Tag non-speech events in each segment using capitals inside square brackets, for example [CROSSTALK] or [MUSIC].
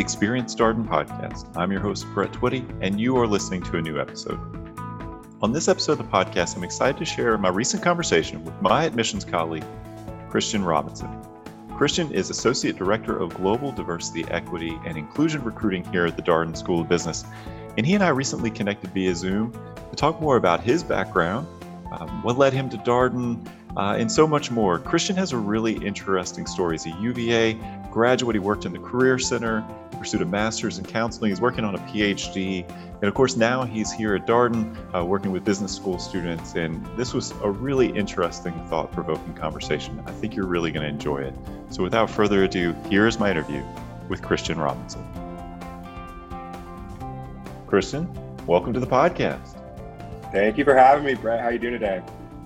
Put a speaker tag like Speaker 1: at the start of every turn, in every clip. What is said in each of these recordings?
Speaker 1: the Experience Darden podcast. I'm your host, Brett Twitty, and you are listening to a new episode. On this episode of the podcast, I'm excited to share my recent conversation with my admissions colleague, Christian Robinson. Christian is Associate Director of Global Diversity, Equity, and Inclusion Recruiting here at the Darden School of Business. And he and I recently connected via Zoom to talk more about his background, um, what led him to Darden, uh, and so much more. Christian has a really interesting story. He's a UVA graduate. He worked in the Career Center, pursued a master's in counseling. He's working on a PhD. And of course, now he's here at Darden uh, working with business school students. And this was a really interesting, thought provoking conversation. I think you're really going to enjoy it. So without further ado, here is my interview with Christian Robinson. Christian, welcome to the podcast.
Speaker 2: Thank you for having me, Brett. How are you doing today?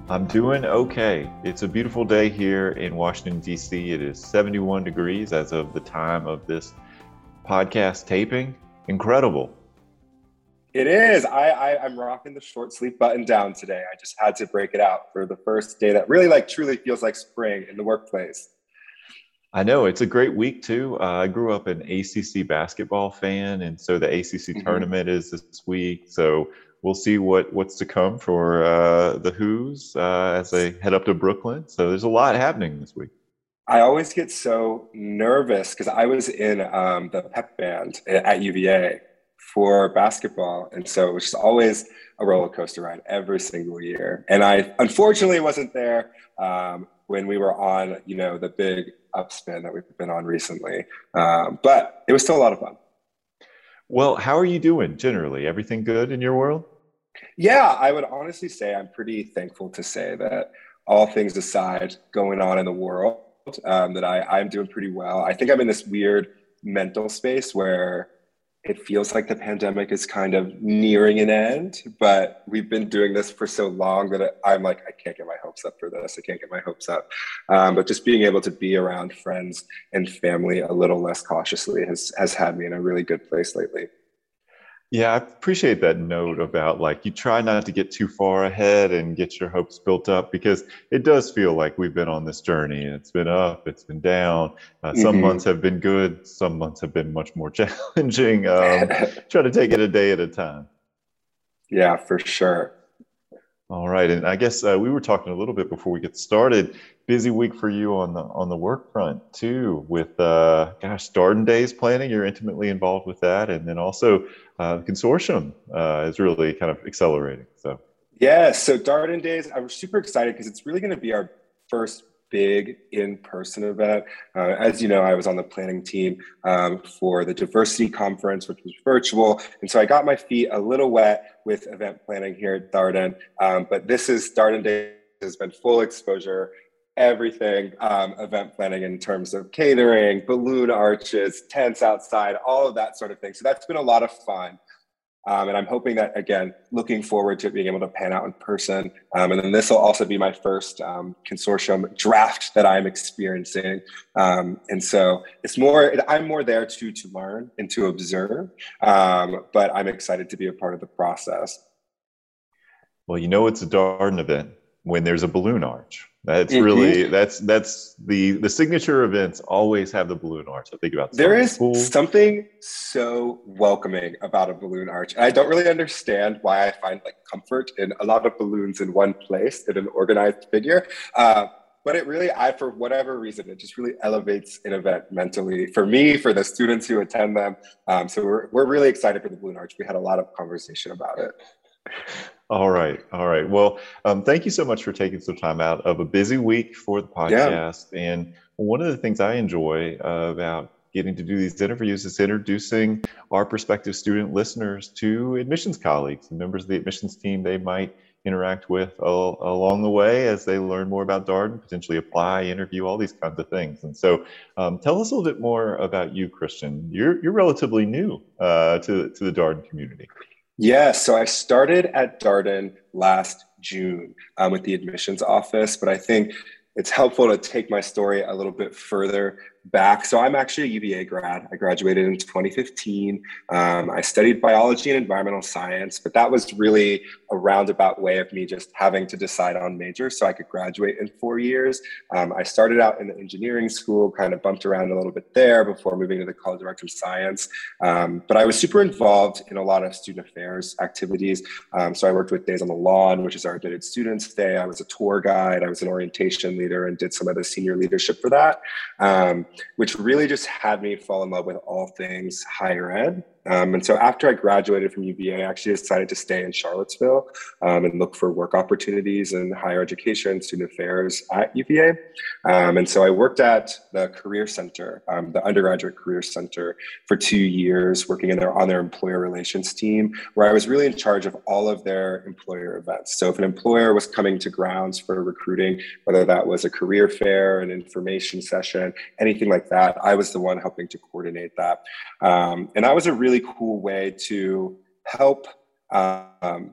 Speaker 1: I'm doing okay. It's a beautiful day here in Washington, D.C. It is 71 degrees as of the time of this podcast taping. Incredible.
Speaker 2: It is. I, I am rocking the short sleeve button down today. I just had to break it out for the first day that really like truly feels like spring in the workplace.
Speaker 1: I know it's a great week too. Uh, I grew up an ACC basketball fan, and so the ACC mm-hmm. tournament is this week. So we'll see what what's to come for uh, the Hoos uh, as they head up to Brooklyn. So there's a lot happening this week.
Speaker 2: I always get so nervous because I was in um, the pep band at UVA for basketball, and so it was just always a roller coaster ride every single year. And I unfortunately wasn't there um, when we were on, you know, the big upspin that we've been on recently, um, but it was still a lot of fun.
Speaker 1: Well, how are you doing generally? Everything good in your world?
Speaker 2: Yeah, I would honestly say I'm pretty thankful to say that all things aside going on in the world, um, that I, I'm doing pretty well. I think I'm in this weird mental space where it feels like the pandemic is kind of nearing an end, but we've been doing this for so long that I'm like, I can't get my hopes up for this. I can't get my hopes up. Um, but just being able to be around friends and family a little less cautiously has, has had me in a really good place lately.
Speaker 1: Yeah, I appreciate that note about like you try not to get too far ahead and get your hopes built up because it does feel like we've been on this journey. It's been up, it's been down. Uh, some mm-hmm. months have been good, some months have been much more [LAUGHS] challenging. Um, [LAUGHS] try to take it a day at a time.
Speaker 2: Yeah, for sure.
Speaker 1: All right, and I guess uh, we were talking a little bit before we get started. Busy week for you on the on the work front too, with uh, gosh, Darden Days planning. You're intimately involved with that, and then also uh, consortium uh, is really kind of accelerating. So
Speaker 2: yeah, so Darden Days, I'm super excited because it's really going to be our first big in-person event. Uh, as you know, I was on the planning team um, for the diversity conference, which was virtual, and so I got my feet a little wet with event planning here at Darden. Um, but this is Darden Day has been full exposure. Everything um, event planning in terms of catering, balloon arches, tents outside, all of that sort of thing. So that's been a lot of fun. Um, and I'm hoping that, again, looking forward to being able to pan out in person. Um, and then this will also be my first um, consortium draft that I'm experiencing. Um, and so it's more, I'm more there to, to learn and to observe, um, but I'm excited to be a part of the process.
Speaker 1: Well, you know, it's a Darden event when there's a balloon arch. That's mm-hmm. really that's that's the the signature events always have the balloon arch. I think about
Speaker 2: there is school. something so welcoming about a balloon arch. And I don't really understand why I find like comfort in a lot of balloons in one place in an organized figure. Uh, but it really, I for whatever reason, it just really elevates an event mentally for me, for the students who attend them. Um, so we're we're really excited for the balloon arch. We had a lot of conversation about it.
Speaker 1: All right. All right. Well, um, thank you so much for taking some time out of a busy week for the podcast. Yeah. And one of the things I enjoy uh, about getting to do these interviews is introducing our prospective student listeners to admissions colleagues and members of the admissions team they might interact with along the way as they learn more about Darden, potentially apply, interview, all these kinds of things. And so, um, tell us a little bit more about you, Christian. You're you're relatively new uh, to to the Darden community.
Speaker 2: Yeah, so I started at Darden last June um, with the admissions office, but I think it's helpful to take my story a little bit further back. So I'm actually a UVA grad. I graduated in 2015. Um, I studied biology and environmental science, but that was really a roundabout way of me just having to decide on major so I could graduate in four years. Um, I started out in the engineering school, kind of bumped around a little bit there before moving to the College of Arts and Science. Um, but I was super involved in a lot of student affairs activities. Um, so I worked with Days on the Lawn, which is our admitted students day. I was a tour guide. I was an orientation leader and did some of the senior leadership for that. Um, which really just had me fall in love with all things higher ed. Um, and so after I graduated from UVA, I actually decided to stay in Charlottesville um, and look for work opportunities in higher education, student affairs at UVA. Um, and so I worked at the Career Center, um, the undergraduate career center, for two years, working in their on their employer relations team, where I was really in charge of all of their employer events. So if an employer was coming to grounds for recruiting, whether that was a career fair, an information session, anything like that, I was the one helping to coordinate that. Um, and that was a really really cool way to help um,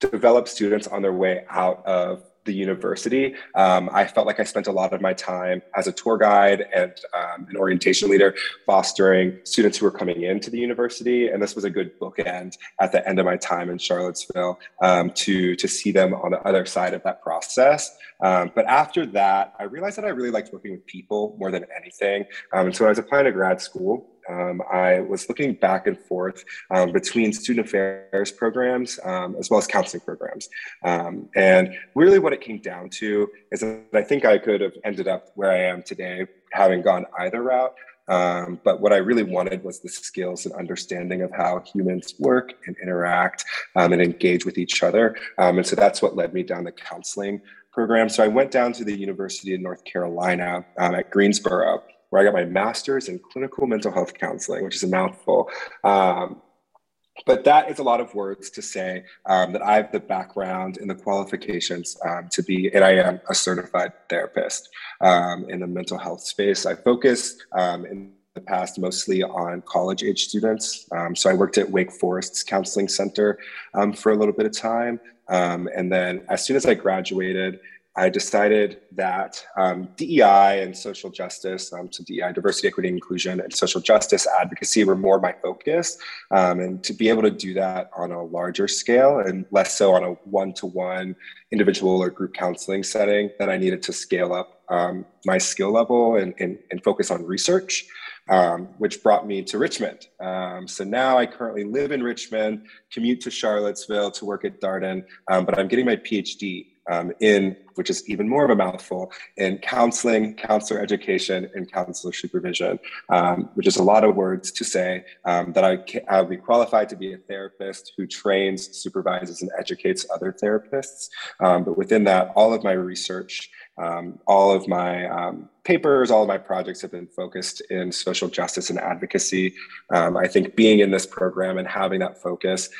Speaker 2: develop students on their way out of the university. Um, I felt like I spent a lot of my time as a tour guide and um, an orientation leader fostering students who were coming into the university. And this was a good bookend at the end of my time in Charlottesville um, to, to see them on the other side of that process. Um, but after that, I realized that I really liked working with people more than anything. Um, and so I was applying to grad school um, I was looking back and forth um, between student affairs programs um, as well as counseling programs. Um, and really, what it came down to is that I think I could have ended up where I am today, having gone either route. Um, but what I really wanted was the skills and understanding of how humans work and interact um, and engage with each other. and so that's what led me down the counseling program. So I went down to the University of North Carolina at Greensboro where I got my master's in clinical mental health counseling, which is a mouthful. Um, but that is a lot of words to say um, that I have the background and the qualifications um, to be, and I am a certified therapist um, in the mental health space. I focus um, in the past mostly on college age students. Um, so I worked at Wake Forest's counseling center um, for a little bit of time. and then as soon as I graduated, I decided that um, DEI and social justice, um, so DEI, diversity, equity, inclusion, and social justice advocacy were more my focus. Um, and to be able to do that on a larger scale and less so on a one to one individual or group counseling setting, that I needed to scale up um, my skill level and, and, and focus on research. Um, which brought me to Richmond. Um, so now I currently live in Richmond, commute to Charlottesville to work at Darden, um, but I'm getting my PhD um, in, which is even more of a mouthful, in counseling, counselor education, and counselor supervision, um, which is a lot of words to say um, that I I'll be qualified to be a therapist who trains, supervises, and educates other therapists. Um, but within that, all of my research, um, all of my um, papers, all of my projects have been focused in social justice and advocacy. I think being in this program and having that focus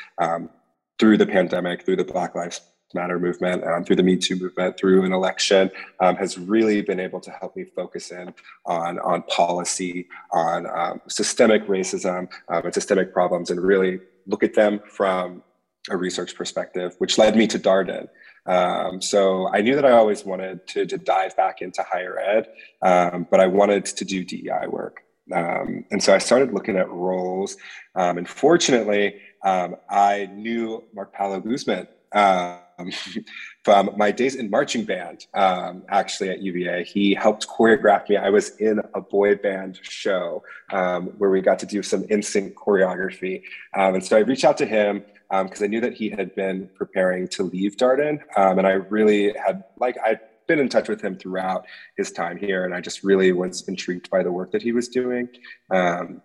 Speaker 2: through the pandemic, through the Black Lives Matter movement, um, through the Me Too movement, through an election, um, has really been able to help me focus in on, on policy, on um, systemic racism um, and systemic problems, and really look at them from a research perspective, which led me to Darden. Um, so I knew that I always wanted to, to dive back into higher ed, um, but I wanted to do DEI work. Um, and so I started looking at roles. Um, and fortunately, um, I knew Mark Paulo Guzman um, [LAUGHS] from my days in marching band, um, actually at UVA. He helped choreograph me. I was in a boy band show um, where we got to do some in sync choreography. Um, and so I reached out to him because um, I knew that he had been preparing to leave Darden. Um, and I really had, like, I'd been in touch with him throughout his time here. And I just really was intrigued by the work that he was doing. Um,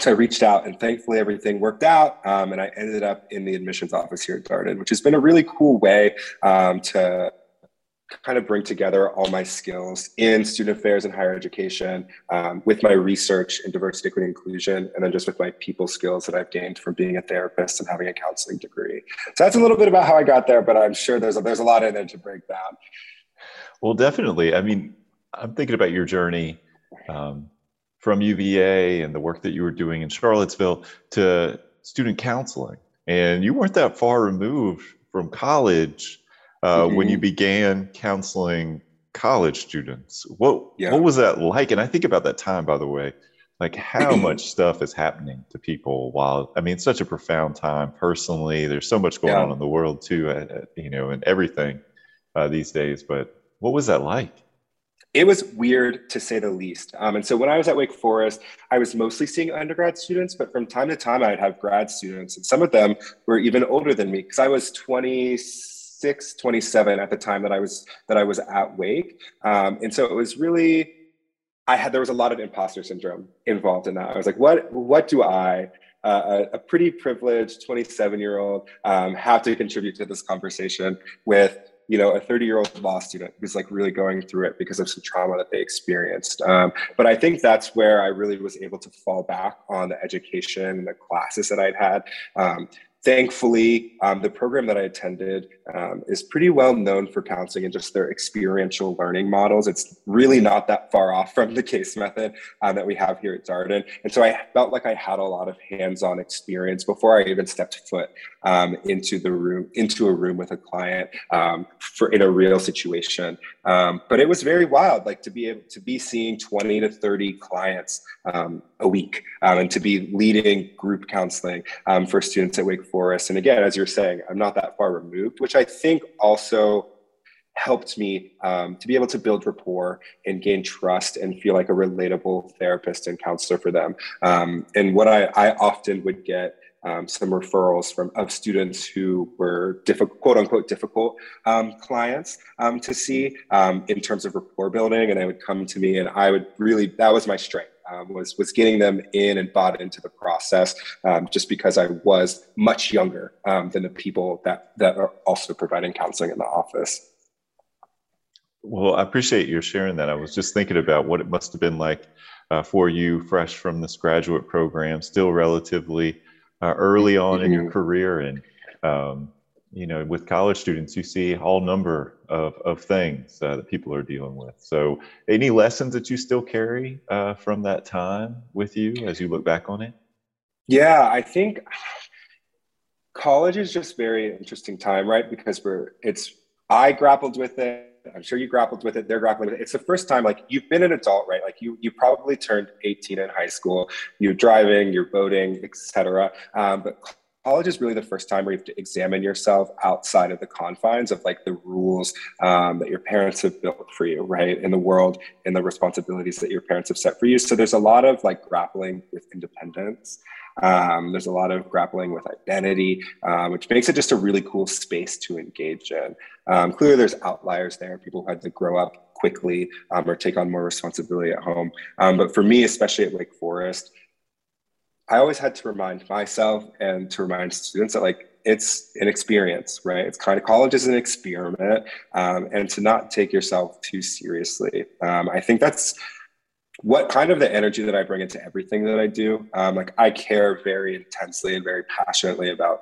Speaker 2: so I reached out and thankfully everything worked out. Um, and I ended up in the admissions office here at Darden, which has been a really cool way um, to kind of bring together all my skills in student affairs and higher education um, with my research in diversity, equity, inclusion, and then just with my people skills that I've gained from being a therapist and having a counseling degree. So that's a little bit about how I got there, but I'm sure there's a, there's a lot in there to break down.
Speaker 1: Well, definitely. I mean, I'm thinking about your journey. Um, from UVA and the work that you were doing in Charlottesville to student counseling. And you weren't that far removed from college uh, mm-hmm. when you began counseling college students. What yeah. what was that like? And I think about that time, by the way, like how [CLEARS THROAT] much stuff is happening to people while I mean, it's such a profound time personally. There's so much going yeah. on in the world too, you know, and everything uh, these days. But what was that like?
Speaker 2: It was weird to say the least. Um, and so when I was at Wake Forest, I was mostly seeing undergrad students, but from time to time I'd have grad students, and some of them were even older than me because I was 26, 27 at the time that I was that I was at Wake. Um, and so it was really I had there was a lot of imposter syndrome involved in that. I was like, what what do I uh, a, pretty privileged 27 year old um, have to contribute to this conversation with you know a 30 year old law student who's like really going through it because of some trauma that they experienced. Um, but i think that's where i really was able to fall back on the education the classes that i'd had. Um, thankfully, um, the program that I attended um, is pretty well known for counseling and just their experiential learning models. It's really not that far off from the case method um, that we have here at Darden. And so I felt like I had a lot of hands-on experience before I even stepped foot um, into the room, into a room with a client um, for in a real situation. Um, but it was very wild, like to be able to be seeing 20 to 30 clients a week and to be leading group counseling for students at Wake Forest. And again, as you're saying, I'm not that far removed, which I think also helped me um, to be able to build rapport and gain trust and feel like a relatable therapist and counselor for them. Um, and what I, I often would get um, some referrals from of students who were difficult, quote unquote, difficult um, clients um, to see um, in terms of rapport building, and they would come to me, and I would really that was my strength um, was was getting them in and bought into the process um, just because I was much younger um, than the people that that are also providing counseling in the office.
Speaker 1: Well, I appreciate you sharing that. I was just thinking about what it must have been like uh, for you, fresh from this graduate program, still relatively uh, early on mm-hmm. in your mm-hmm. career, and um, you know, with college students, you see all number of, of things uh, that people are dealing with. So, any lessons that you still carry uh, from that time with you as you look back on it?
Speaker 2: Yeah, I think college is just very interesting time, right? Because we're it's I grappled with it. I'm sure you grappled with it. They're grappling with it. It's the first time, like you've been an adult, right? Like you, you probably turned 18 in high school. You're driving, you're boating, etc. Um, but college is really the first time where you have to examine yourself outside of the confines of like the rules um, that your parents have built for you right in the world and the responsibilities that your parents have set for you. So there's a lot of like grappling with independence. Um, there's a lot of grappling with identity um, which makes it just a really cool space to engage in. Um, clearly there's outliers there people who had to grow up quickly um, or take on more responsibility at home. Um, but for me especially at wake forest I always had to remind myself and to remind students that like it's an experience, right? It's kind of college is an experiment, um, and to not take yourself too seriously. Um, I think that's what kind of the energy that I bring into everything that I do. Um, like I care very intensely and very passionately about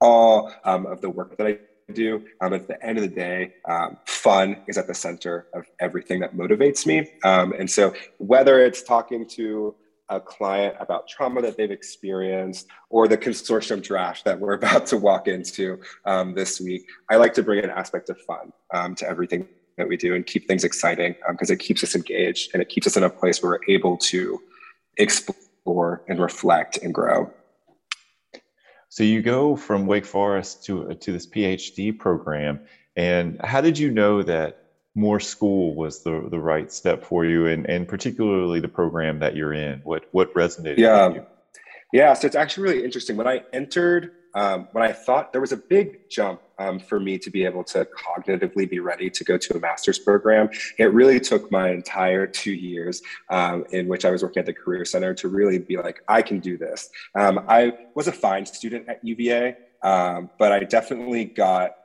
Speaker 2: all um, of the work that I do. Um, at the end of the day, um, fun is at the center of everything that motivates me. Um, and so, whether it's talking to a client about trauma that they've experienced or the consortium draft that we're [LAUGHS] about to walk into um, this week, I like to bring an aspect of fun um, to everything that we do and keep things exciting because um, it keeps us engaged and it keeps us in a place where we're able to explore and reflect and grow.
Speaker 1: So you go from Wake Forest to to this PhD program, and how did you know that more school was the the right step for you and and particularly the program that you're in. What what resonated
Speaker 2: yeah. yeah so it's actually really interesting. When i entered um, when i thought there was a big jump um, for me to be able to cognitively be ready to go to a master's program. It really took my entire two years um, in which i was working at the career center to really be like i can do this. Um, i was a fine student at uva um, but i definitely got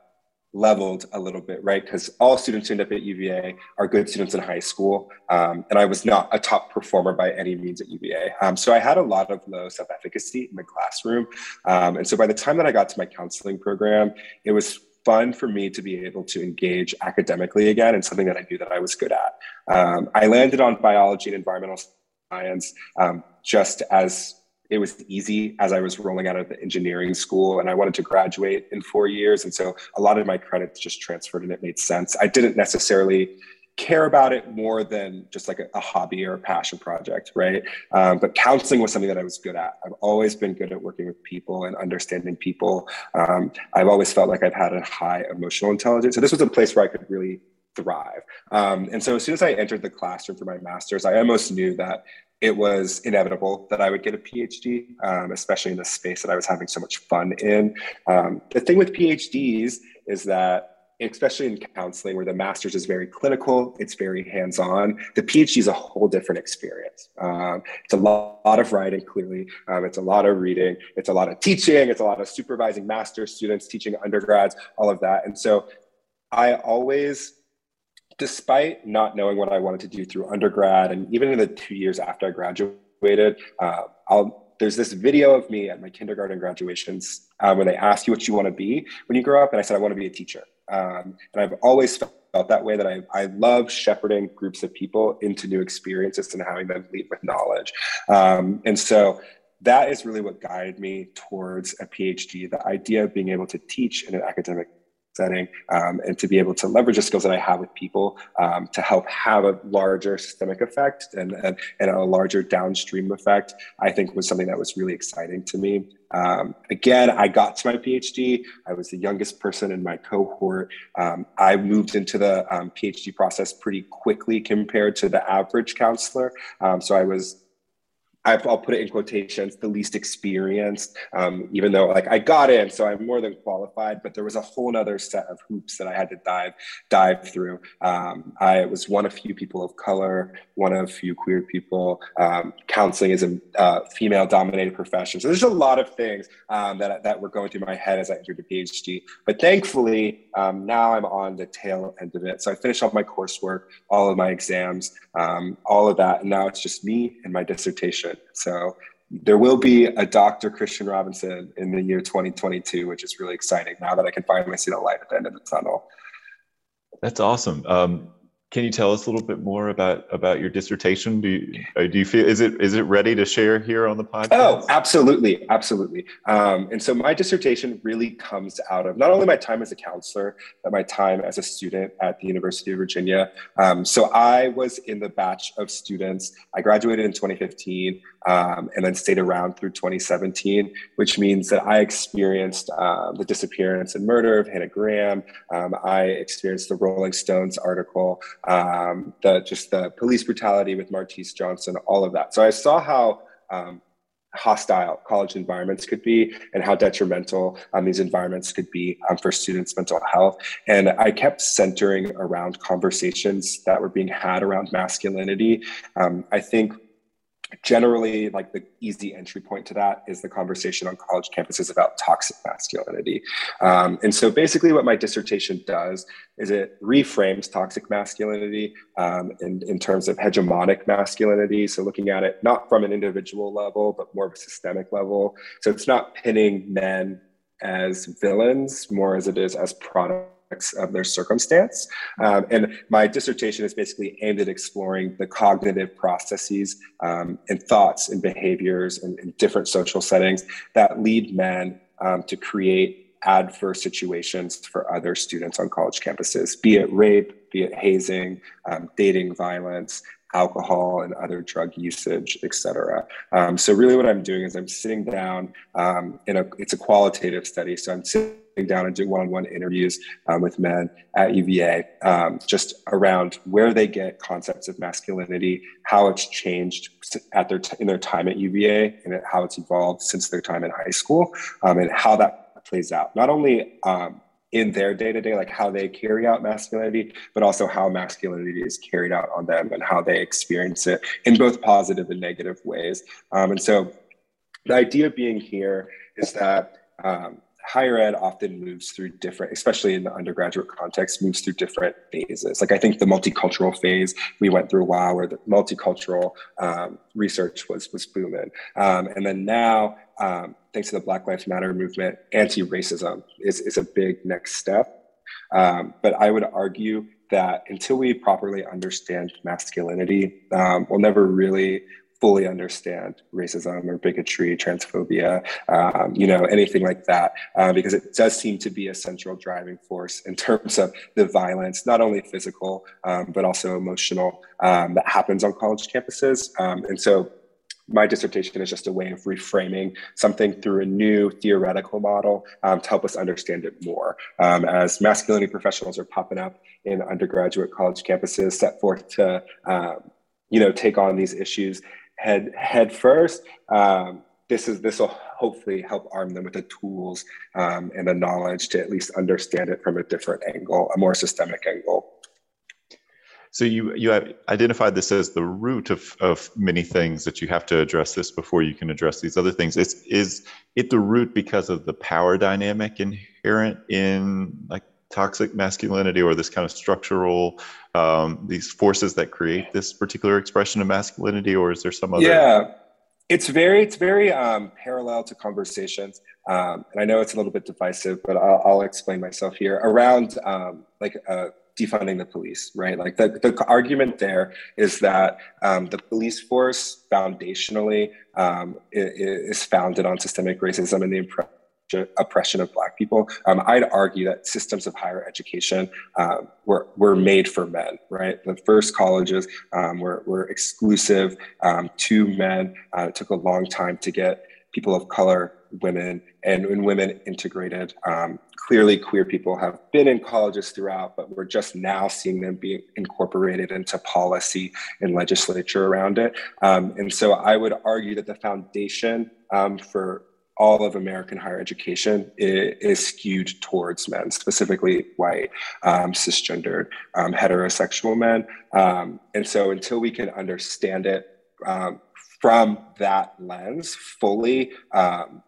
Speaker 2: leveled a little bit, right? Because all students who end up at UVA are good students in high school. Um, and I was not a top performer by any means at UVA. Um, so I had a lot of low self efficacy in the classroom. Um, and so by the time that I got to my counseling program, it was fun for me to be able to engage academically again and something that I knew that I was good at. Um, I landed on biology and environmental science um, just as it was easy as I was rolling out of the engineering school and I wanted to graduate in four years. And so a lot of my credits just transferred and it made sense. I didn't necessarily care about it more than just like a, a hobby or a passion project, right? Um, but counseling was something that I was good at. I've always been good at working with people and understanding people. Um, I've always felt like I've had a high emotional intelligence. So this was a place where I could really thrive. Um, and so as soon as I entered the classroom for my master's, I almost knew that it was inevitable that I would get a PhD, um, especially in the space that I was having so much fun in. Um, the thing with PhDs is that especially in counseling where the master's is very clinical it's very hands-on the phd is a whole different experience. Um, it's a lot, lot, of writing clearly. Um, it's a lot of reading. It's a lot of teaching. It's a lot of supervising master students teaching undergrads all of that. And so i always despite not knowing what i wanted to do through undergrad and even in the two years after i graduated uh, there's this video of me at my kindergarten graduations uh, when they ask you what you want to be when you grow up and i said i want to be a teacher um, and I've always felt that way that I, I love shepherding groups of people into new experiences and having them lead with knowledge. Um, and so that is really what guided me towards a PhD the idea of being able to teach in an academic setting um, and to be able to leverage the skills that I have with people um, to help have a larger systemic effect and, and, and, a larger downstream effect, I think was something that was really exciting to me. Um, again, I got to my PhD. I was the youngest person in my cohort. Um, I moved into the um, PhD process pretty quickly compared to the average counselor. Um, so I was I'll put it in quotations, the least experienced, um, even though like I got in, so I'm more than qualified, but there was a whole nother set of hoops that I had to dive, dive through. Um, I was one of few people of color, one of few queer people. Um, counseling is a uh, female dominated profession. So there's a lot of things um, that, that were going through my head as I entered the PhD. But thankfully, um, now I'm on the tail end of it. So I finished all my coursework, all of my exams, um, all of that. And now it's just me and my dissertation. So there will be a Dr. Christian Robinson in the year 2022, which is really exciting now that I can finally see the light at the end of the tunnel.
Speaker 1: That's awesome. Um, can you tell us a little bit more about about your dissertation? Do you, uh, do you feel is it is it ready to share here on the podcast?
Speaker 2: Oh, absolutely, absolutely. Um, and so my dissertation really comes out of not only my time as a counselor, but my time as a student at the University of Virginia. Um, so I was in the batch of students. I graduated in 2015 um, and then stayed around through 2017, which means that I experienced uh, the disappearance and murder of Hannah Graham. Um, I experienced the Rolling Stones article, um, the just the police brutality with Martese Johnson, all of that. So I saw how um, hostile college environments could be and how detrimental um, these environments could be um, for students' mental health. And I kept centering around conversations that were being had around masculinity. Um, I think generally like the easy entry point to that is the conversation on college campuses about toxic masculinity. Um, and so basically what my dissertation does is it reframes toxic masculinity um, in, in terms of hegemonic masculinity. So looking at it not from an individual level but more of a systemic level. So it's not pinning men as villains more as it is as products of their circumstance. Um, and my dissertation is basically aimed at exploring the cognitive processes um, and thoughts and behaviors in, in, different social settings that lead men um, to create adverse situations for other students on college campuses, be it rape, be it hazing, um, dating violence, alcohol and other drug usage, et cetera. Um, so really what I'm doing is I'm sitting down um, in a, it's a qualitative study. So I'm sitting down and doing one-on-one interviews um, with men at UVA, um, just around where they get concepts of masculinity, how it's changed at their t- in their time at UVA, and how it's evolved since their time in high school, um, and how that plays out. Not only um, in their day to day, like how they carry out masculinity, but also how masculinity is carried out on them and how they experience it in both positive and negative ways. Um, and so the idea being here is that um, higher ed often moves through different, especially in the undergraduate context, moves through different phases. Like I think the multicultural phase we went through a while where the multicultural um, research was was booming, um, and then now, um, thanks to the Black Lives Matter movement, anti-racism is is a big next step. Um, but I would argue that until we properly understand masculinity, um, we'll never really fully understand racism or bigotry, transphobia, um, you know, anything like that, uh, because it does seem to be a central driving force in terms of the violence, not only physical, um, but also emotional, um, that happens on college campuses. Um, and so my dissertation is just a way of reframing something through a new theoretical model um, to help us understand it more. Um, as masculinity professionals are popping up in undergraduate college campuses, set forth to um, you know take on these issues head head first. Um, this is this will hopefully help arm them with the tools um, and the knowledge to at least understand it from a different angle, a more systemic angle.
Speaker 1: So you you identified this as the root of, of many things that you have to address this before you can address these other things. Is is it the root because of the power dynamic inherent in like toxic masculinity or this kind of structural um, these forces that create this particular expression of masculinity, or is there some other?
Speaker 2: Yeah, it's very it's very um, parallel to conversations, um, and I know it's a little bit divisive, but I'll, I'll explain myself here around um, like. Uh, defunding the police, right? Like the, the argument there is that um, the police force foundationally um, is founded on systemic racism and the oppression of Black people. Um, I'd argue that systems of higher education um, were, were made for men, right? The first colleges um, were, were exclusive um, to men. Uh, it took a long time to get people of color, women, and, and women integrated. Um, clearly, queer people have been in colleges throughout, but we're just now seeing them being incorporated into policy and legislature around it. Um, and so I would argue that the foundation um, for all of American higher education is, is skewed towards men, specifically white, um, cisgendered, um, heterosexual men. Um, and so until we can understand it um, from that lens fully, um,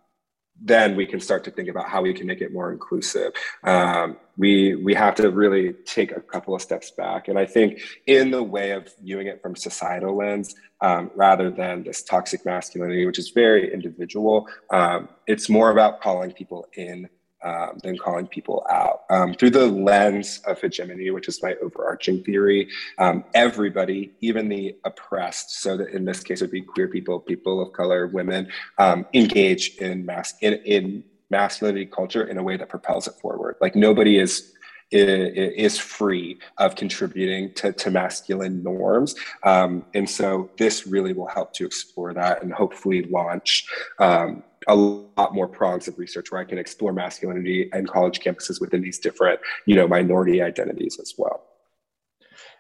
Speaker 2: then we can start to think about how we can make it more inclusive. Um, we we have to really take a couple of steps back, and I think in the way of viewing it from societal lens um, rather than this toxic masculinity, which is very individual. Um, it's more about calling people in um, than calling people out. Um, through the lens of hegemony, which is my overarching theory, um, everybody, even the oppressed, so that in this case would be queer people, people of color, women, um, engage in, mass, in, in masculinity culture in a way that propels it forward. Like nobody is is free of contributing to, to masculine norms. Um, and so this really will help to explore that and hopefully launch um, a lot more prongs of research where I can explore masculinity and college campuses within these different, you know, minority identities as well.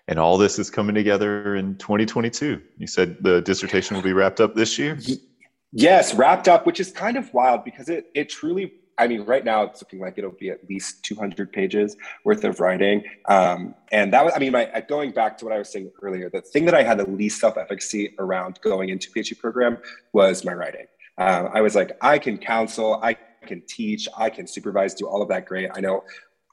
Speaker 1: And all this is coming together in 2022. You said the dissertation will be wrapped up this year?
Speaker 2: Yes, wrapped up, which is kind of wild because it it truly I mean, right now it's looking like it'll be at least 200 pages worth of writing. Um, and that was, I mean, my, going back to what I was saying earlier, the thing that I had the least self efficacy around going into PhD program was my writing. Um, I was like, I can counsel, I can teach, I can supervise, do all of that great. I know,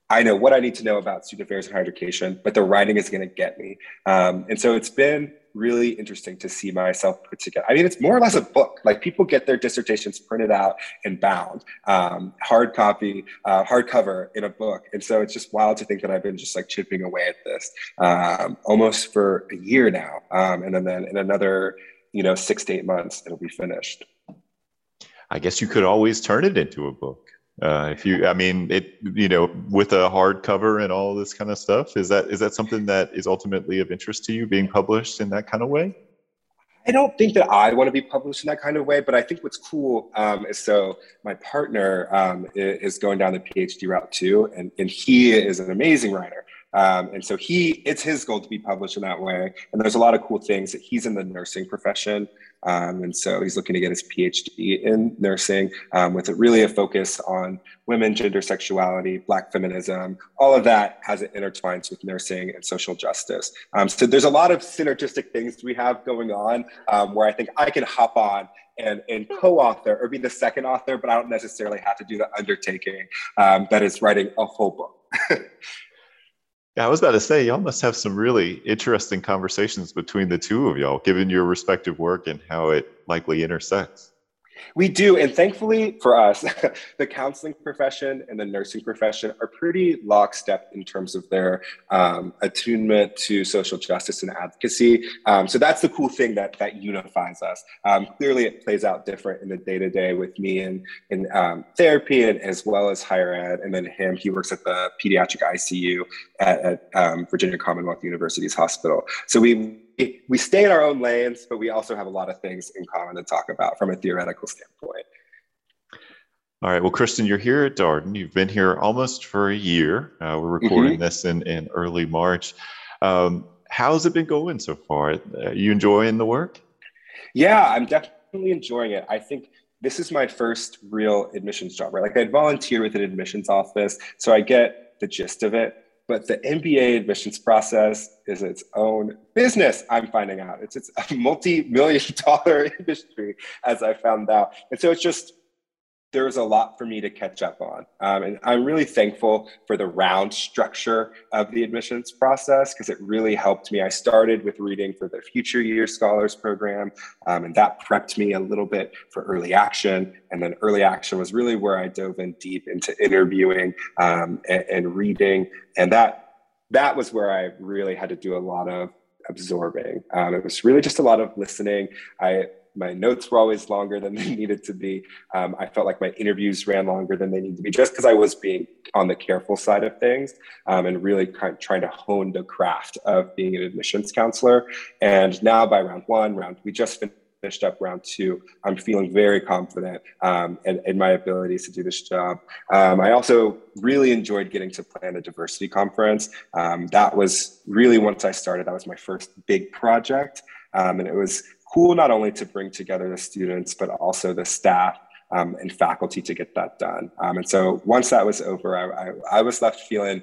Speaker 2: I know what I need to know about student affairs and higher education, but the writing is going to get me. Um, and so it's been really interesting to see myself put together. I mean, it's more or less a book. Like people get their dissertations printed out and bound, um, hard copy, uh, hardcover in a book. And so it's just wild to think that I've been just like chipping away at this um, almost for a year now. Um, and then, then in another, you know, six to eight months, it'll be finished.
Speaker 1: I guess you could always turn it into a book. Uh, if you, I mean, it, you know, with a hardcover and all this kind of stuff, is that is that something that is ultimately of interest to you, being published in that kind of way?
Speaker 2: I don't think that I want to be published in that kind of way, but I think what's cool um, is so my partner um, is going down the PhD route too, and, and he is an amazing writer. Um, and so he, it's his goal to be published in that way. And there's a lot of cool things that he's in the nursing profession. Um, and so he's looking to get his PhD in nursing um, with a, really a focus on women, gender, sexuality, Black feminism. All of that has it intertwines with nursing and social justice. Um, so there's a lot of synergistic things we have going on um, where I think I can hop on and, and co-author or be the second author, but I don't necessarily have to do the undertaking um, that is writing a whole book. [LAUGHS]
Speaker 1: Yeah, I was about to say, y'all must have some really interesting conversations between the two of y'all, given your respective work and how it likely intersects.
Speaker 2: We do. And thankfully for us, [LAUGHS] the counseling profession and the nursing profession are pretty lockstep in terms of their um, attunement to social justice and advocacy. Um, so that's the cool thing that, that unifies us. Um, clearly, it plays out different in the day to day with me in, in um, therapy and as well as higher ed. And then him, he works at the pediatric ICU at, at um, Virginia Commonwealth University's hospital. So we we stay in our own lanes, but we also have a lot of things in common to talk about from a theoretical standpoint.
Speaker 1: All right. Well, Christian, you're here at Darden. You've been here almost for a year. Uh, we're recording mm-hmm. this in, in early March. Um, how's it been going so far? Are you enjoying the work?
Speaker 2: Yeah, I'm definitely enjoying it. I think this is my first real admissions job, right? Like I'd volunteer with an admissions office, so I get the gist of it but the MBA admissions process is its own business. I'm finding out it's it's a multi-million [LAUGHS] dollar [LAUGHS] industry, as I found out, and so it's just there's a lot for me to catch up on. Um, and I'm really thankful for the round structure of the admissions process because it really helped me. I started with reading for the Future Year Scholars Program, um, and that prepped me a little bit for early action. And then early action was really where I dove in deep into interviewing um, and, and reading. And that that was where I really had to do a lot of absorbing. Um, it was really just a lot of listening. I my notes were always longer than [LAUGHS] they needed to be. Um, I felt like my interviews ran longer than they needed to be, just because I was being on the careful side of things um, and really kind of trying to hone the craft of being an admissions counselor. And now by round one, round we just finished up round two. I'm feeling very confident um, in, in, my abilities to do this job. Um, I also really enjoyed getting to plan a diversity conference. Um, that was really once I started, that was my first big project. Um, and it was cool not only to bring together the students, but also the staff um, and faculty to get that done. Um, and so once that was over, I, I, I, was left feeling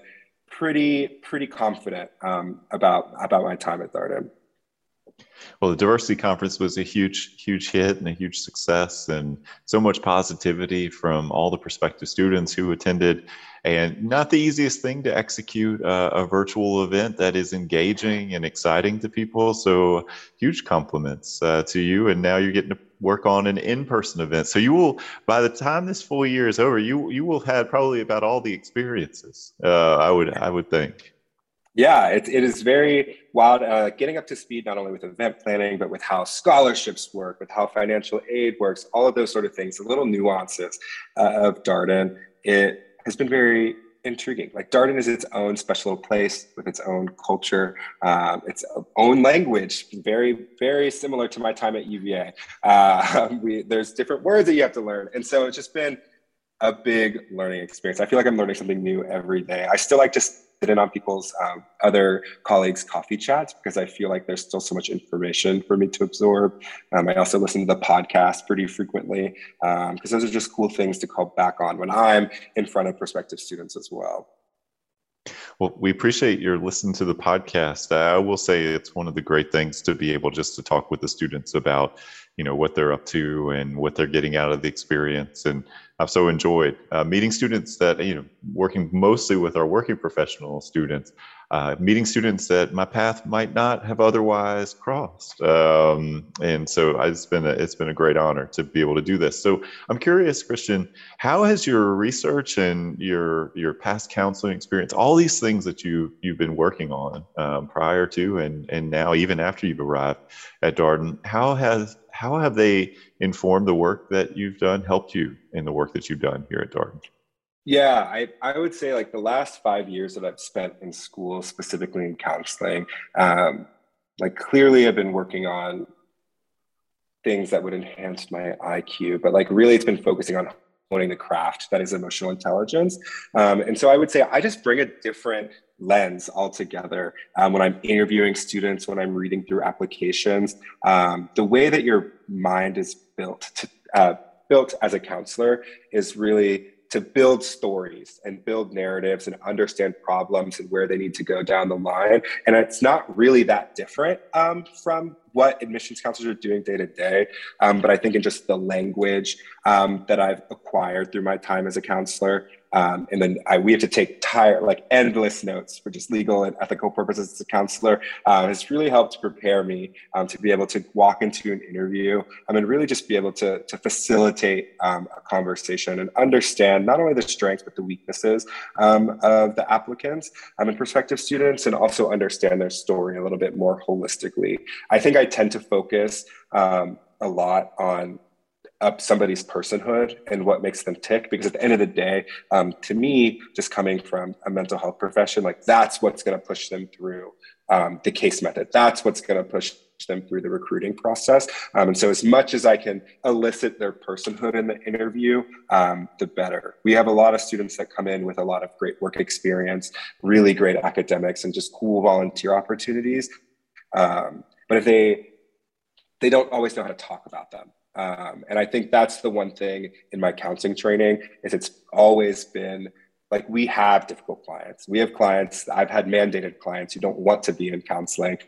Speaker 2: pretty pretty confident um, about about my time at Darden.
Speaker 1: Well, the diversity conference was a huge, huge hit and a huge success, and so much positivity from all the prospective students who attended. And not the easiest thing to execute uh, a virtual event that is engaging and exciting to people. So, huge compliments uh, to you. And now you're getting to work on an in-person event. So you will, by the time this full year is over, you you will have probably about all the experiences. Uh, I would I would think.
Speaker 2: Yeah, it, it is very wild uh, getting up to speed not only with event planning, but with how scholarships work, with how financial aid works, all of those sort of things, the little nuances uh, of Darden. It has been very intriguing. Like Darden is its own special place with its own culture, um, its own language, very, very similar to my time at UVA. Uh, [LAUGHS] we, there's different words that you have to learn. And so it's just been a big learning experience. I feel like I'm learning something new every day. I still like to sit in on people's um, other colleagues' coffee chats because I feel like there's still so much information for me to absorb. Um, I also listen to the podcast pretty frequently because um, those are just cool things to call back on when I'm in front of prospective students as well.
Speaker 1: Well, we appreciate your listening to the podcast. I will say it's one of the great things to be able just to talk with the students about, you know, what they're up to and what they're getting out of the experience. And I've so enjoyed uh, meeting students that, you know, working mostly with our working professional students, uh, meeting students that my path might not have otherwise crossed. Um, and so it's been, a, it's been a great honor to be able to do this. So I'm curious, Christian, how has your research and your, your past counseling experience, all these things that you, you've been working on um, prior to and, and now even after you've arrived at Darden, how has how have they informed the work that you've done, helped you in the work that you've done here at Darden?
Speaker 2: Yeah, I, I would say like the last five years that I've spent in school, specifically in counseling, um, like clearly I've been working on things that would enhance my IQ, but like really it's been focusing on honing the craft that is emotional intelligence. Um, and so I would say I just bring a different lens altogether um, when I'm interviewing students, when I'm reading through applications. Um, the way that your mind is built to uh, built as a counselor is really to build stories and build narratives and understand problems and where they need to go down the line. And it's not really that different um, from what admissions counselors are doing day to day. Um, but I think in just the language um, that I've acquired through my time as a counselor, Um, and then I, we have to take tire, like endless notes for just legal and ethical purposes as a counselor. Uh, has really helped prepare me um, to be able to walk into an interview um, and really just be able to, to facilitate um, a conversation and understand not only the strengths, but the weaknesses um, of the applicants um, and prospective students, and also understand their story a little bit more holistically. I think I tend to focus a lot on up somebody's personhood and what makes them tick because at the end of the day um, to me just coming from a mental health profession like that's what's going to push them through um, the case method. That's what's going to push them through the recruiting process. Um, and so as much as i can elicit their personhood in the interview um, the better. We have a lot of students that come in with a lot of great work experience really great academics and just cool volunteer opportunities. Um, but if they they don't always know how to talk about them um, and I think that's the one thing in my counseling training is it's always been like we have difficult clients. We have clients. I've had mandated clients who don't want to be in counseling,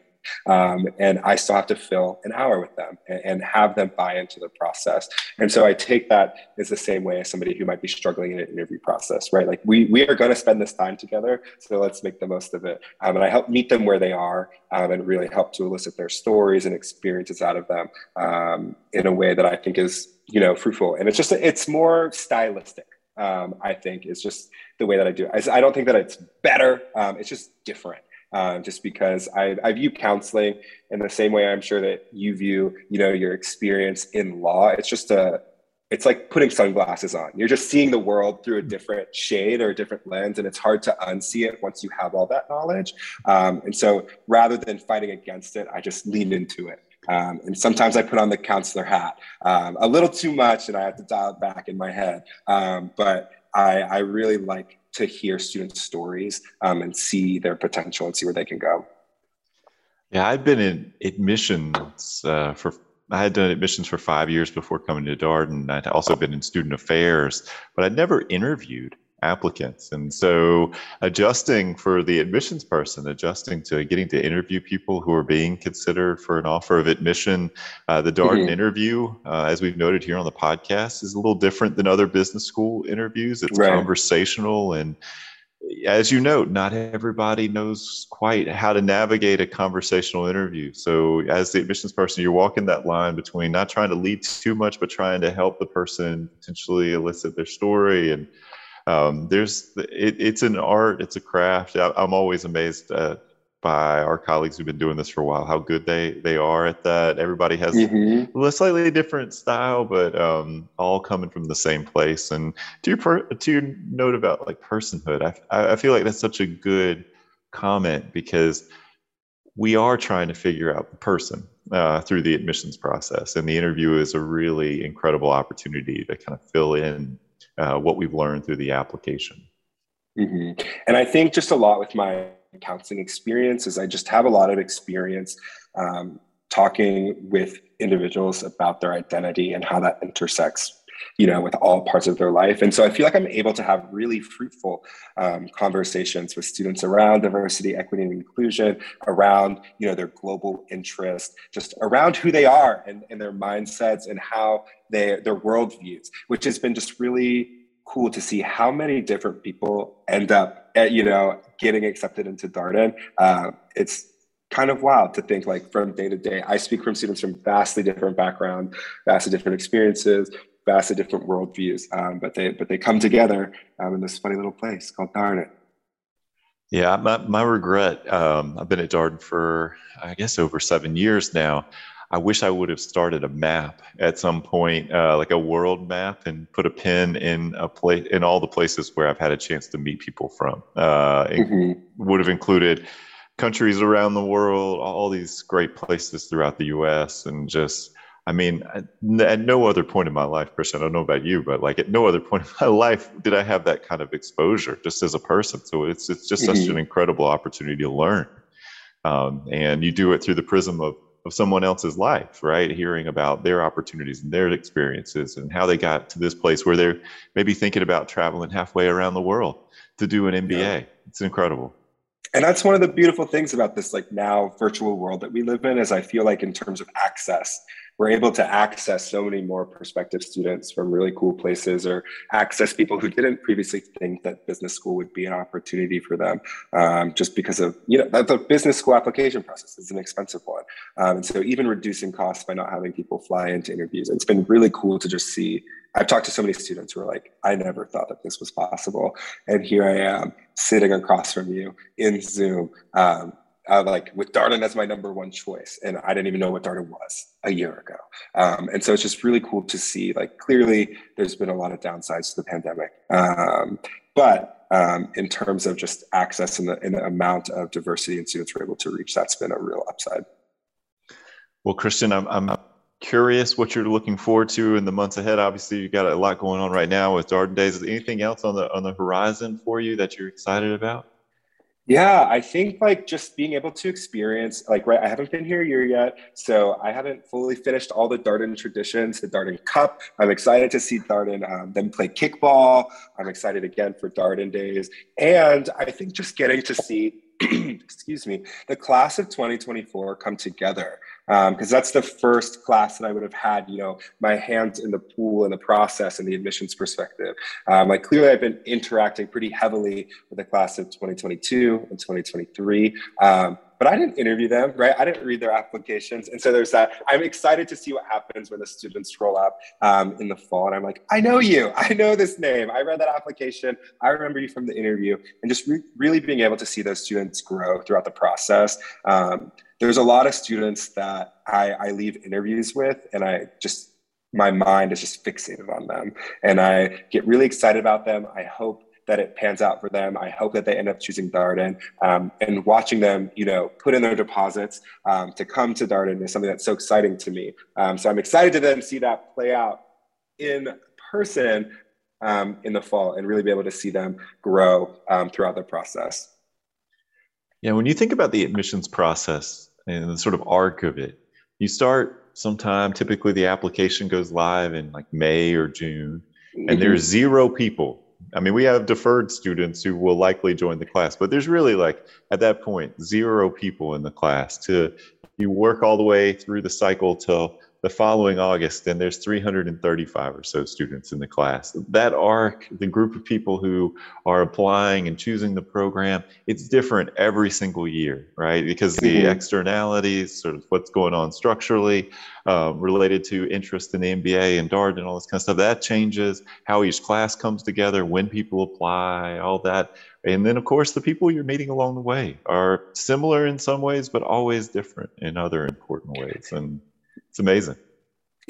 Speaker 2: um, and I still have to fill an hour with them and, and, have them buy into the process. And so I take that as the same way as somebody who might be struggling in an interview process, right? Like we we are going to spend this time together, so let's make the most of it. Um, and I help meet them where they are um, and really help to elicit their stories and experiences out of them um, in a way that I think is you know fruitful. And it's just it's more stylistic. Um, I think is just the way that I do it. I, I don't think that it's better. Um, it's just different uh, just because I, I view counseling in the same way I'm sure that you view, you know, your experience in law. It's just a, it's like putting sunglasses on. You're just seeing the world through a different shade or a different lens, and it's hard to unsee it once you have all that knowledge. Um, and so, rather than fighting against it, I just lean into it. Um, and sometimes I put on the counselor hat um, a little too much, and I have to dial it back in my head. Um, but I, I really like to hear students' stories um, and see their potential and see where they can go.
Speaker 1: Yeah, I've been in admissions uh, for. I had done admissions for five years before coming to Darden. I'd also been in student affairs, but I'd never interviewed applicants. And so adjusting for the admissions person, adjusting to getting to interview people who are being considered for an offer of admission. Uh, the Darden mm-hmm. interview, uh, as we've noted here on the podcast, is a little different than other business school interviews. It's right. conversational and as you note, not everybody knows quite how to navigate a conversational interview. So, as the admissions person, you're walking that line between not trying to lead too much, but trying to help the person potentially elicit their story and um, there's it, it's an art it's a craft. I, am always amazed at, by our colleagues who've been doing this for a while how good they they are at that. Everybody has mm-hmm. a slightly different style but um, all coming from the same place. And to your per, to your note about like personhood I, I feel like that's such a good comment because we are trying to figure out the person uh, through the admissions process. And the interview is a really incredible opportunity to kind of fill in uh, what we've learned through the application.
Speaker 2: Mm-hmm. And I think just a lot with my counseling experience is I just have a lot of experience um, talking with individuals about their identity and how that intersects you know, with all parts of their life. And so I feel like I'm able to have really fruitful um, conversations with students around diversity, equity, and inclusion, around, you know, their global interest, just around who they are and, and their mindsets and how they, their worldviews, which has been just really cool to see how many different people end up, at, you know, getting accepted into Darden. Uh, it's kind of wild to think like from day to day. I speak from students from vastly different background, vastly different experiences, vastly different worldviews, um, but they but they come together um, in this funny little place called Darden.
Speaker 1: Yeah, my, my regret. Um, I've been at Darden for I guess over seven years now. I wish I would have started a map at some point, uh, like a world map, and put a pin in a place in all the places where I've had a chance to meet people from. Uh, mm-hmm. Would have included countries around the world, all these great places throughout the U.S., and just I mean, at no other point in my life, Christian, I don't know about you, but like at no other [LAUGHS] point in my life did I have that kind of exposure just as a person. So it's it's just mm-hmm. such an incredible opportunity to learn, um, and you do it through the prism of of someone else's life, right? Hearing about their opportunities and their experiences and how they got to this place where they're maybe thinking about traveling halfway around the world to do an MBA. Yeah. It's incredible
Speaker 2: and that's one of the beautiful things about this like now virtual world that we live in is i feel like in terms of access we're able to access so many more prospective students from really cool places or access people who didn't previously think that business school would be an opportunity for them um, just because of you know the business school application process is an expensive one um, and so even reducing costs by not having people fly into interviews it's been really cool to just see I've talked to so many students who are like, I never thought that this was possible. And here I am sitting across from you in Zoom, um, uh, like with Darden as my number one choice, and I didn't even know what Darden was a year ago. Um, and so it's just really cool to see. Like clearly, there's been a lot of downsides to the pandemic, um, but um, in terms of just access and the, and the amount of diversity and students we're able to reach, that's been a real upside.
Speaker 1: Well, Christian, I'm, I'm curious what you're looking forward to in the months ahead. Obviously, you got a lot going on right now with Darden Days. Is anything else on the on the horizon for you that you're excited about?
Speaker 2: Yeah, I think like just being able to experience, like, right, I haven't been here a year yet. So I haven't fully finished all the Darden traditions, the Darden Cup. I'm excited to see Darden um, them play kickball. I'm excited again for Darden days. And I think just getting to see, [CLEARS THROAT] excuse me, the class of 2024 come together because um, that's the first class that I would have had, you know, my hands in the pool and the process and the admissions perspective. Um, like clearly, I've been interacting pretty heavily with the class of 2022 and 2023. Um, but I didn't interview them, right? I didn't read their applications. And so there's that. I'm excited to see what happens when the students roll up um, in the fall. And I'm like, I know you. I know this name. I read that application. I remember you from the interview. And just re- really being able to see those students grow throughout the process. Um, there's a lot of students that I, I leave interviews with, and I just my mind is just fixated on them, and I get really excited about them. I hope that it pans out for them. I hope that they end up choosing Darden. Um, and watching them, you know, put in their deposits um, to come to Darden is something that's so exciting to me. Um, so I'm excited to then see that play out in person um, in the fall and really be able to see them grow um, throughout the process.
Speaker 1: Yeah, when you think about the admissions process, and the sort of arc of it. You start sometime, typically the application goes live in like May or June, and mm-hmm. there's zero people. I mean, we have deferred students who will likely join the class, but there's really like at that point, zero people in the class to you work all the way through the cycle till the following August, and there's 335 or so students in the class. That arc, the group of people who are applying and choosing the program, it's different every single year, right? Because the mm-hmm. externalities, sort of what's going on structurally, um, related to interest in the MBA and DART and all this kind of stuff, that changes how each class comes together, when people apply, all that. And then, of course, the people you're meeting along the way are similar in some ways, but always different in other important ways. And it's amazing.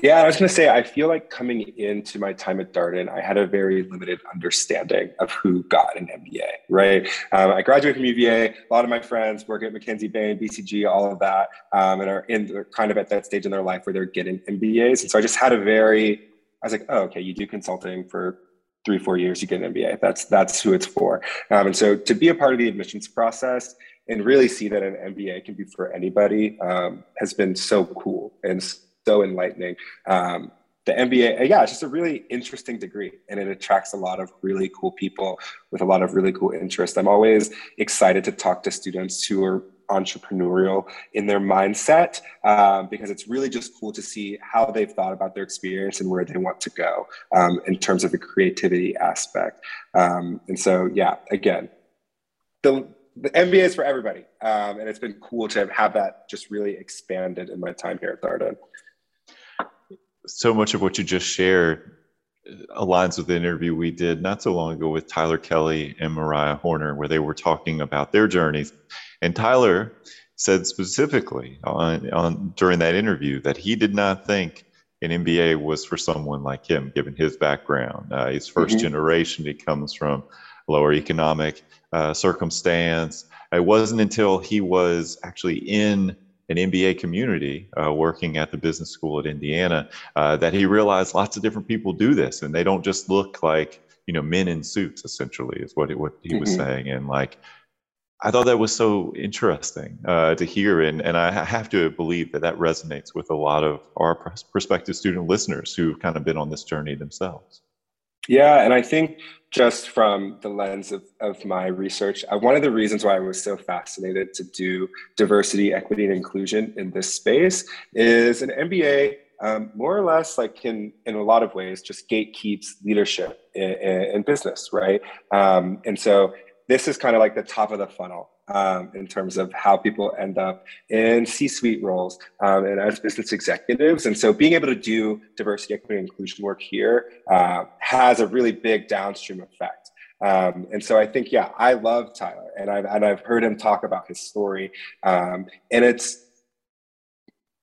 Speaker 2: Yeah, I was going to say, I feel like coming into my time at Darden, I had a very limited understanding of who got an MBA, right? Um, I graduated from UVA. A lot of my friends work at McKinsey Bain, BCG, all of that, um, and are in kind of at that stage in their life where they're getting MBAs. And so I just had a very, I was like, oh, okay, you do consulting for three, four years, you get an MBA. That's that's who it's for. Um, and so to be a part of the admissions process and really see that an MBA can be for anybody um, has been so cool and so enlightening. Um, the MBA, yeah, it's just a really interesting degree and it attracts a lot of really cool people with a lot of really cool interests. I'm always excited to talk to students who are entrepreneurial in their mindset um, because it's really just cool to see how they've thought about their experience and where they want to go um, in terms of the creativity aspect. Um, and so, yeah, again, the the MBA is for everybody, um, and it's been cool to have that just really expanded in my time here at Darden.
Speaker 1: So much of what you just shared aligns with the interview we did not so long ago with Tyler Kelly and Mariah Horner, where they were talking about their journeys. And Tyler said specifically on, on during that interview that he did not think an MBA was for someone like him, given his background. Uh, he's 1st mm-hmm. generation. He comes from lower economic uh, circumstance. It wasn't until he was actually in an MBA community uh, working at the business school at Indiana uh, that he realized lots of different people do this and they don't just look like you know men in suits essentially is what it, what he was mm-hmm. saying and like I thought that was so interesting uh, to hear, and, and I have to believe that that resonates with a lot of our prospective student listeners who've kind of been on this journey themselves.
Speaker 2: Yeah, and I think just from the lens of, of my research, uh, one of the reasons why I was so fascinated to do diversity, equity, and inclusion in this space is an MBA um, more or less like can in a lot of ways just gatekeeps leadership in, in business right? Um, and so this is kind of like the top of the funnel um, in terms of how people end up in c-suite roles um, and as business executives and so being able to do diversity equity and inclusion work here uh, has a really big downstream effect um, and so I think, yeah, I love Tyler, and I've and I've heard him talk about his story, um, and it's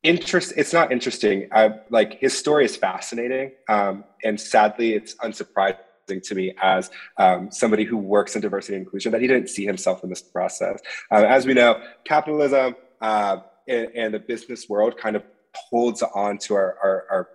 Speaker 2: interest. It's not interesting. I, like his story is fascinating, um, and sadly, it's unsurprising to me as um, somebody who works in diversity and inclusion that he didn't see himself in this process. Uh, as we know, capitalism uh, and, and, the business world kind of holds on to our, our, our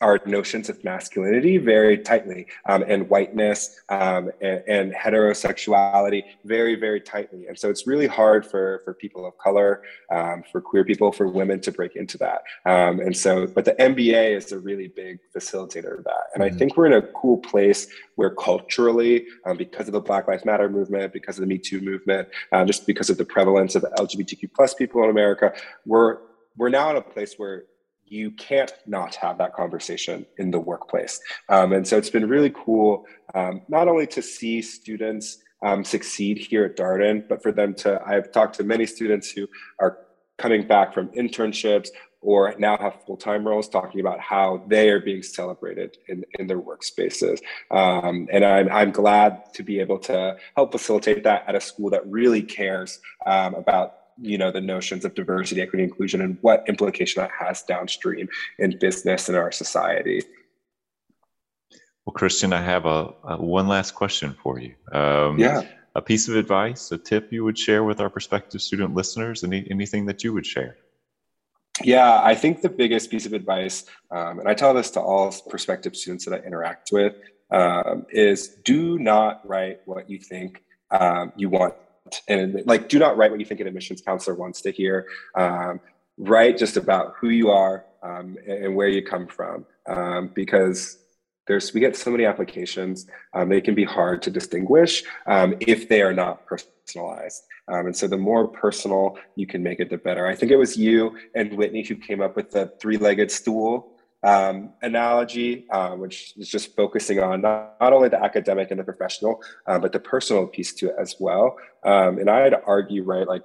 Speaker 2: our notions of masculinity very tightly um, and whiteness um, and, and, heterosexuality very very tightly. And so it's really hard for for people of color um, for queer people for women to break into that. Um, and so but the mba is a really big facilitator of that. And mm-hmm. i think we're in a cool place where culturally um, because of the black lives matter movement because of the me too movement uh, just because of the prevalence of lgbtq plus people in america we're we're now in a place where you can't not have that conversation in the workplace. Um, and so it's been really cool, um, not only to see students um, succeed here at Darden, but for them to, I've talked to many students who are coming back from internships or now have full-time roles talking about how they are being celebrated in, in their workspaces. Um, and I'm, I'm glad to be able to help facilitate that at a school that really cares um, about you know the notions of diversity equity inclusion and what implication that has downstream in business and our society.
Speaker 1: Well christian i have a, a one last question for you.
Speaker 2: Um, yeah.
Speaker 1: a piece of advice a tip you would share with our prospective student listeners? Any, anything that you would share?
Speaker 2: Yeah i think the biggest piece of advice um, and i tell this to all prospective students that i interact with um, is do not write what you think um, you want and like do not write what you think an admissions counselor wants to hear. Um, write just about who you are um, and where you come from um, because there's we get so many applications um, they can be hard to distinguish um, if they are not personalized. Um, and so the more personal you can make it the better. I think it was you and whitney who came up with the three-legged stool um, analogy, uh, which is just focusing on not, not, only the academic and the professional, uh, but the personal piece to it as well. Um, and I'd argue, right, like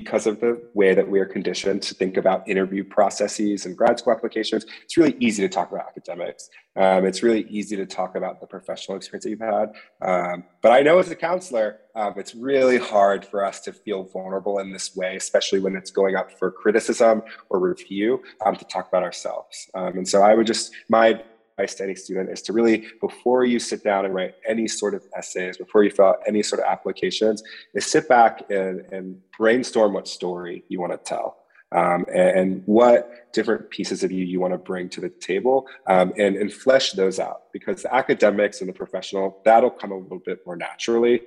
Speaker 2: because of the way that we are conditioned to think about interview processes and grad school applications, it's really easy to talk about academics. Um, it's really easy to talk about the professional experience that you've had. Um, but I know as a counselor, um, it's really hard for us to feel vulnerable in this way, especially when it's going up for criticism or review um, to talk about ourselves. Um, and so I would just, my advice to any student is to really, before you sit down and write any sort of essays, before you fill out any sort of applications, is sit back and, and brainstorm what story you want to tell. Um, and, and, what different pieces of you you want to bring to the table um, and, and flesh those out because the academics and the professional that'll come a little bit more naturally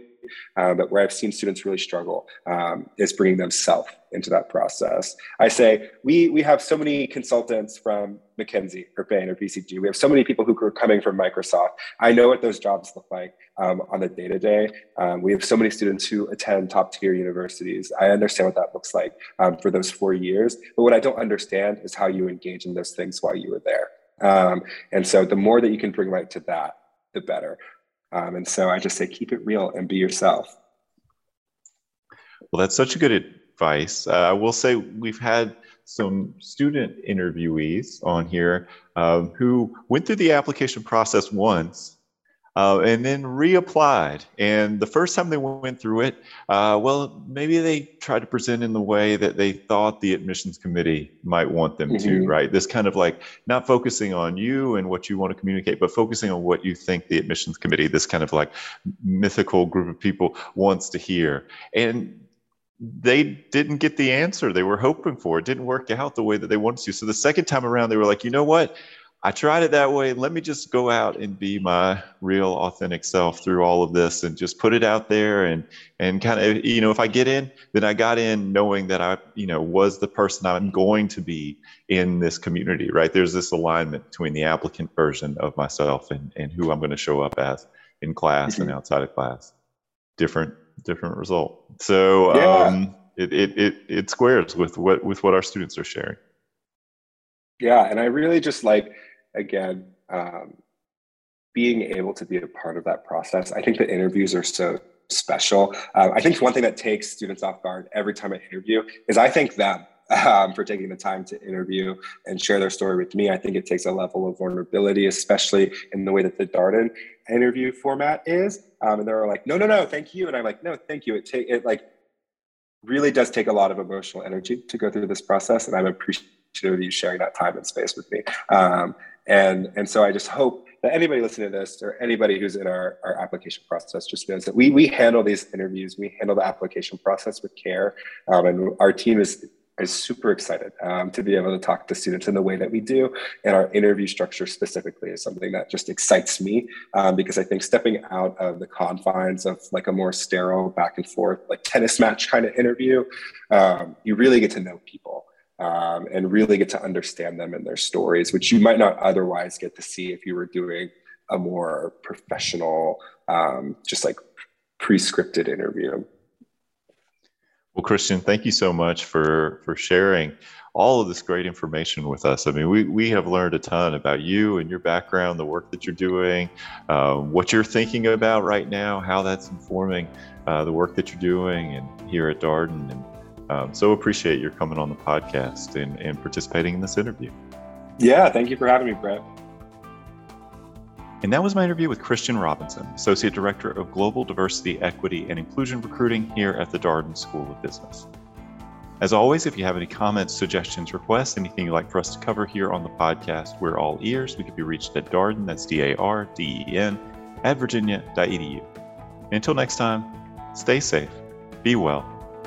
Speaker 2: uh, but where I've seen students really struggle um, is bringing themselves into that process. I say we we have so many consultants from McKinsey or Bain or BCG. We have so many people who are coming from Microsoft. I know what those jobs look like um, on the day to day. We have so many students who attend top tier universities. I understand what that looks like um, for those four years. But what I don't understand is how you engage in those things while you were there. Um, and so the more that you can bring right to that, the better. Um, and so I just say, keep it real and be yourself.
Speaker 1: Well, that's such a good advice. Uh, I will say we've had some student interviewees on here um, who went through the application process once uh, and then reapplied. And the first time they went through it, uh, well, maybe they tried to present in the way that they thought the admissions committee might want them mm-hmm. to, right? This kind of like not focusing on you and what you want to communicate, but focusing on what you think the admissions committee, this kind of like mythical group of people, wants to hear. And they didn't get the answer they were hoping for. It didn't work out the way that they wanted to. So the second time around, they were like, you know what? I tried it that way. Let me just go out and be my real authentic self through all of this and just put it out there and and kind of you know if I get in, then I got in knowing that I you know was the person I'm going to be in this community, right? There's this alignment between the applicant version of myself and and who I'm going to show up as in class mm-hmm. and outside of class. Different different result. So yeah. um it, it it it squares with what with what our students are sharing.
Speaker 2: Yeah, and I really just like again um, being able to be a part of that process. I think the interviews are so special. Um, I think one thing that takes students off guard every time I interview is I thank them um, for taking the time to interview and share their story with me. I think it takes a level of vulnerability, especially in the way that the Darden interview format is. Um, and they're like, no, no, no, thank you. And I'm like, no, thank you. It take it like really does take a lot of emotional energy to go through this process, and I'm appreciative of you sharing that time and space with me. Um, and and so I just hope that anybody listening to this or anybody who's in our, our application process just knows that we we handle these interviews, we handle the application process with care, um, and our team is is super excited um, to be able to talk to students in the way that we do. And our interview structure specifically is something that just excites me um, because I think stepping out of the confines of like a more sterile back and forth, like tennis match kind of interview, um, you really get to know people. Um, and really get to understand them and their stories, which you might not otherwise get to see if you were doing a more professional, um, just like pre-scripted interview.
Speaker 1: Well, Christian, thank you so much for for sharing all of this great information with us. I mean, we we have learned a ton about you and your background, the work that you're doing, uh, what you're thinking about right now, how that's informing uh, the work that you're doing, and here at Darden. And um, so appreciate your coming on the podcast and, and participating in this interview.
Speaker 2: Yeah, thank you for having me, Brett.
Speaker 1: And that was my interview with Christian Robinson, Associate Director of Global Diversity, Equity, and Inclusion Recruiting here at the Darden School of Business. As always, if you have any comments, suggestions, requests, anything you'd like for us to cover here on the podcast, we're all ears. We can be reached at Darden, that's D A R D E N, at virginia.edu. Until next time, stay safe, be well,